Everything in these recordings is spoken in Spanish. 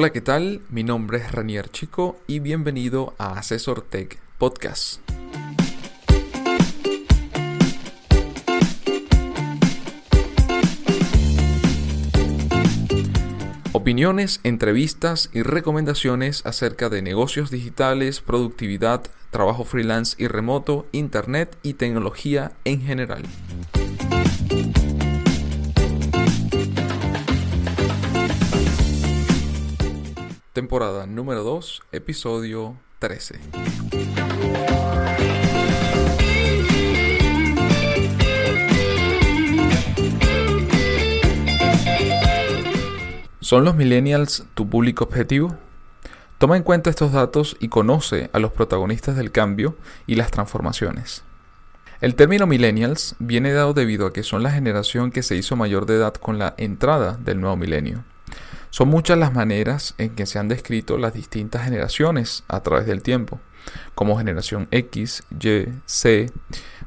Hola, ¿qué tal? Mi nombre es Ranier Chico y bienvenido a Asesor Tech Podcast. Opiniones, entrevistas y recomendaciones acerca de negocios digitales, productividad, trabajo freelance y remoto, internet y tecnología en general. Temporada número 2, episodio 13. ¿Son los millennials tu público objetivo? Toma en cuenta estos datos y conoce a los protagonistas del cambio y las transformaciones. El término millennials viene dado debido a que son la generación que se hizo mayor de edad con la entrada del nuevo milenio. Son muchas las maneras en que se han descrito las distintas generaciones a través del tiempo, como generación X, Y, C,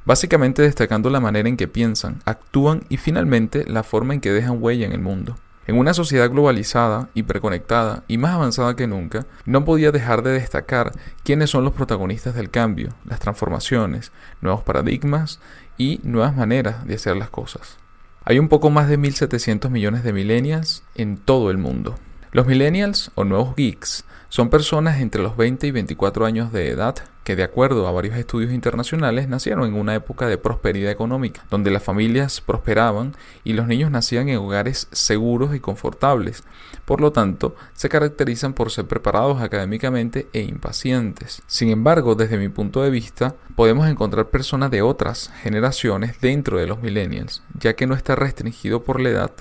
básicamente destacando la manera en que piensan, actúan y finalmente la forma en que dejan huella en el mundo. En una sociedad globalizada, hiperconectada y más avanzada que nunca, no podía dejar de destacar quiénes son los protagonistas del cambio, las transformaciones, nuevos paradigmas y nuevas maneras de hacer las cosas. Hay un poco más de 1.700 millones de millennials en todo el mundo. Los millennials o nuevos geeks son personas entre los 20 y 24 años de edad que de acuerdo a varios estudios internacionales nacieron en una época de prosperidad económica, donde las familias prosperaban y los niños nacían en hogares seguros y confortables. Por lo tanto, se caracterizan por ser preparados académicamente e impacientes. Sin embargo, desde mi punto de vista, podemos encontrar personas de otras generaciones dentro de los millennials, ya que no está restringido por la edad,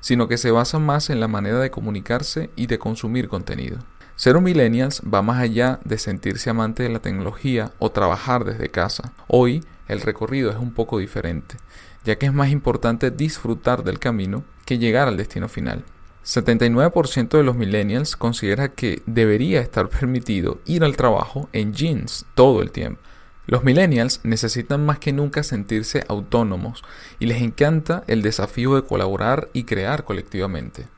sino que se basa más en la manera de comunicarse y de consumir contenido. Ser un millennials va más allá de sentirse amante de la tecnología o trabajar desde casa. Hoy el recorrido es un poco diferente, ya que es más importante disfrutar del camino que llegar al destino final. 79% de los millennials considera que debería estar permitido ir al trabajo en jeans todo el tiempo. Los millennials necesitan más que nunca sentirse autónomos y les encanta el desafío de colaborar y crear colectivamente.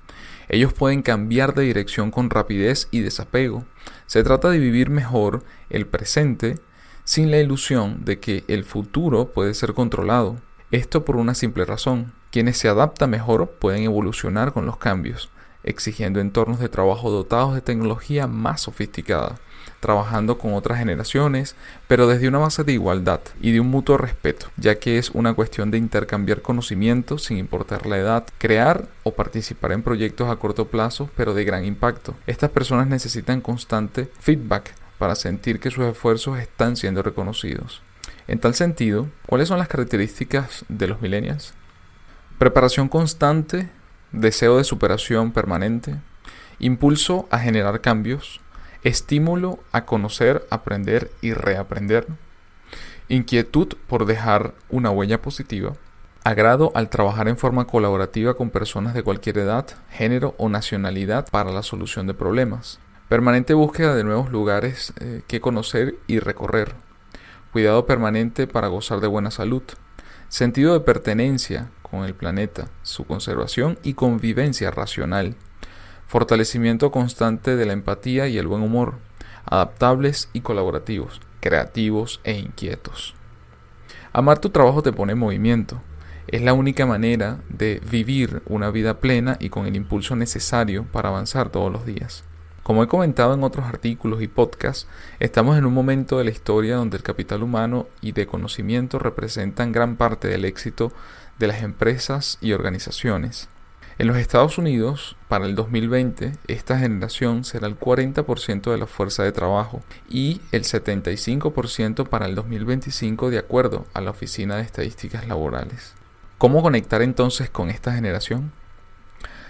Ellos pueden cambiar de dirección con rapidez y desapego. Se trata de vivir mejor el presente sin la ilusión de que el futuro puede ser controlado. Esto por una simple razón. Quienes se adaptan mejor pueden evolucionar con los cambios, exigiendo entornos de trabajo dotados de tecnología más sofisticada trabajando con otras generaciones, pero desde una base de igualdad y de un mutuo respeto, ya que es una cuestión de intercambiar conocimientos sin importar la edad, crear o participar en proyectos a corto plazo, pero de gran impacto. Estas personas necesitan constante feedback para sentir que sus esfuerzos están siendo reconocidos. En tal sentido, ¿cuáles son las características de los millennials? Preparación constante, deseo de superación permanente, impulso a generar cambios, estímulo a conocer, aprender y reaprender, inquietud por dejar una huella positiva, agrado al trabajar en forma colaborativa con personas de cualquier edad, género o nacionalidad para la solución de problemas, permanente búsqueda de nuevos lugares eh, que conocer y recorrer, cuidado permanente para gozar de buena salud, sentido de pertenencia con el planeta, su conservación y convivencia racional, fortalecimiento constante de la empatía y el buen humor, adaptables y colaborativos, creativos e inquietos. Amar tu trabajo te pone en movimiento. Es la única manera de vivir una vida plena y con el impulso necesario para avanzar todos los días. Como he comentado en otros artículos y podcasts, estamos en un momento de la historia donde el capital humano y de conocimiento representan gran parte del éxito de las empresas y organizaciones. En los Estados Unidos, para el 2020, esta generación será el 40% de la fuerza de trabajo y el 75% para el 2025 de acuerdo a la Oficina de Estadísticas Laborales. ¿Cómo conectar entonces con esta generación?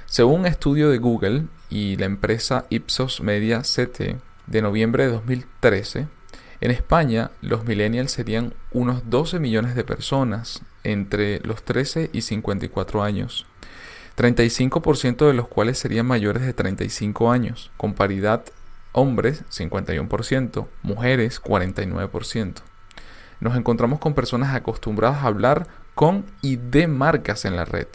Según un estudio de Google y la empresa Ipsos Media CT de noviembre de 2013, en España los millennials serían unos 12 millones de personas entre los 13 y 54 años 35% de los cuales serían mayores de 35 años, con paridad hombres 51%, mujeres 49%. Nos encontramos con personas acostumbradas a hablar con y de marcas en la red,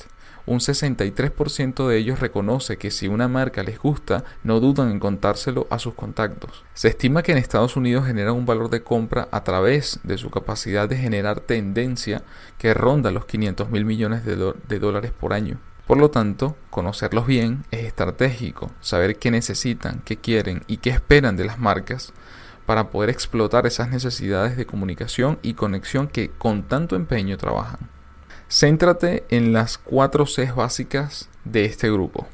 un 63% de ellos reconoce que si una marca les gusta, no dudan en contárselo a sus contactos. Se estima que en Estados Unidos generan un valor de compra a través de su capacidad de generar tendencia que ronda los 500 mil millones de, de dólares por año. Por lo tanto, conocerlos bien es estratégico, saber qué necesitan, qué quieren y qué esperan de las marcas para poder explotar esas necesidades de comunicación y conexión que con tanto empeño trabajan. Céntrate en las cuatro Cs básicas de este grupo.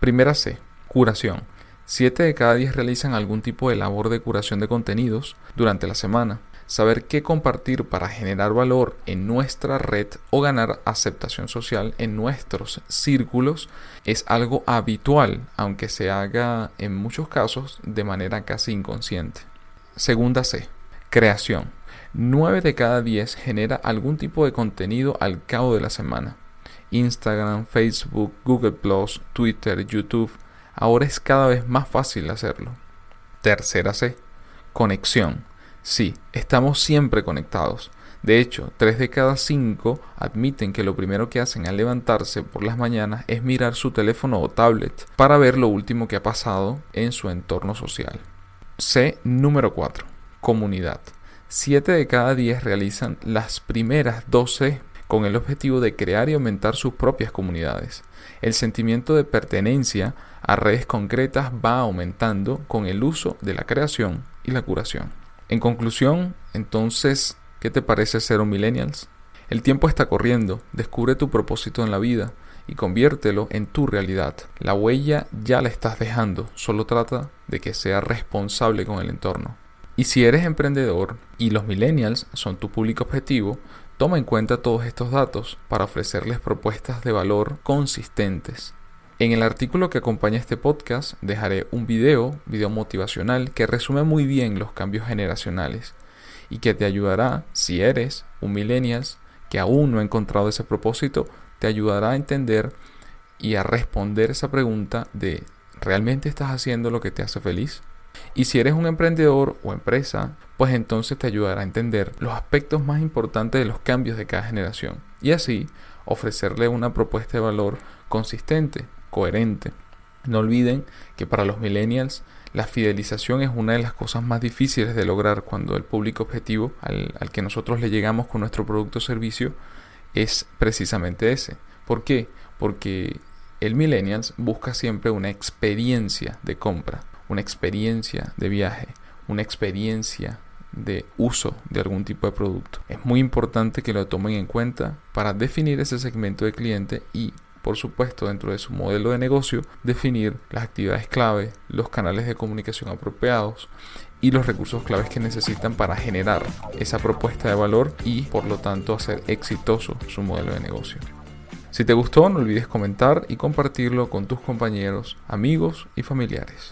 Primera C, curación. Siete de cada diez realizan algún tipo de labor de curación de contenidos durante la semana. Saber qué compartir para generar valor en nuestra red o ganar aceptación social en nuestros círculos es algo habitual, aunque se haga en muchos casos de manera casi inconsciente. Segunda C, creación. 9 de cada 10 genera algún tipo de contenido al cabo de la semana. Instagram, Facebook, Google ⁇ Twitter, YouTube. Ahora es cada vez más fácil hacerlo. Tercera C. Conexión. Sí, estamos siempre conectados. De hecho, 3 de cada 5 admiten que lo primero que hacen al levantarse por las mañanas es mirar su teléfono o tablet para ver lo último que ha pasado en su entorno social. C número 4. Comunidad. 7 de cada 10 realizan las primeras 12 con el objetivo de crear y aumentar sus propias comunidades. El sentimiento de pertenencia a redes concretas va aumentando con el uso de la creación y la curación. En conclusión, entonces, ¿qué te parece ser un millennials? El tiempo está corriendo, descubre tu propósito en la vida y conviértelo en tu realidad. La huella ya la estás dejando, solo trata de que sea responsable con el entorno. Y si eres emprendedor y los millennials son tu público objetivo, toma en cuenta todos estos datos para ofrecerles propuestas de valor consistentes. En el artículo que acompaña este podcast dejaré un video, video motivacional, que resume muy bien los cambios generacionales y que te ayudará, si eres un millennials que aún no ha encontrado ese propósito, te ayudará a entender y a responder esa pregunta de ¿realmente estás haciendo lo que te hace feliz? Y si eres un emprendedor o empresa, pues entonces te ayudará a entender los aspectos más importantes de los cambios de cada generación y así ofrecerle una propuesta de valor consistente, coherente. No olviden que para los millennials la fidelización es una de las cosas más difíciles de lograr cuando el público objetivo al, al que nosotros le llegamos con nuestro producto o servicio es precisamente ese. ¿Por qué? Porque el millennials busca siempre una experiencia de compra una experiencia de viaje, una experiencia de uso de algún tipo de producto. Es muy importante que lo tomen en cuenta para definir ese segmento de cliente y, por supuesto, dentro de su modelo de negocio, definir las actividades clave, los canales de comunicación apropiados y los recursos claves que necesitan para generar esa propuesta de valor y, por lo tanto, hacer exitoso su modelo de negocio. Si te gustó, no olvides comentar y compartirlo con tus compañeros, amigos y familiares.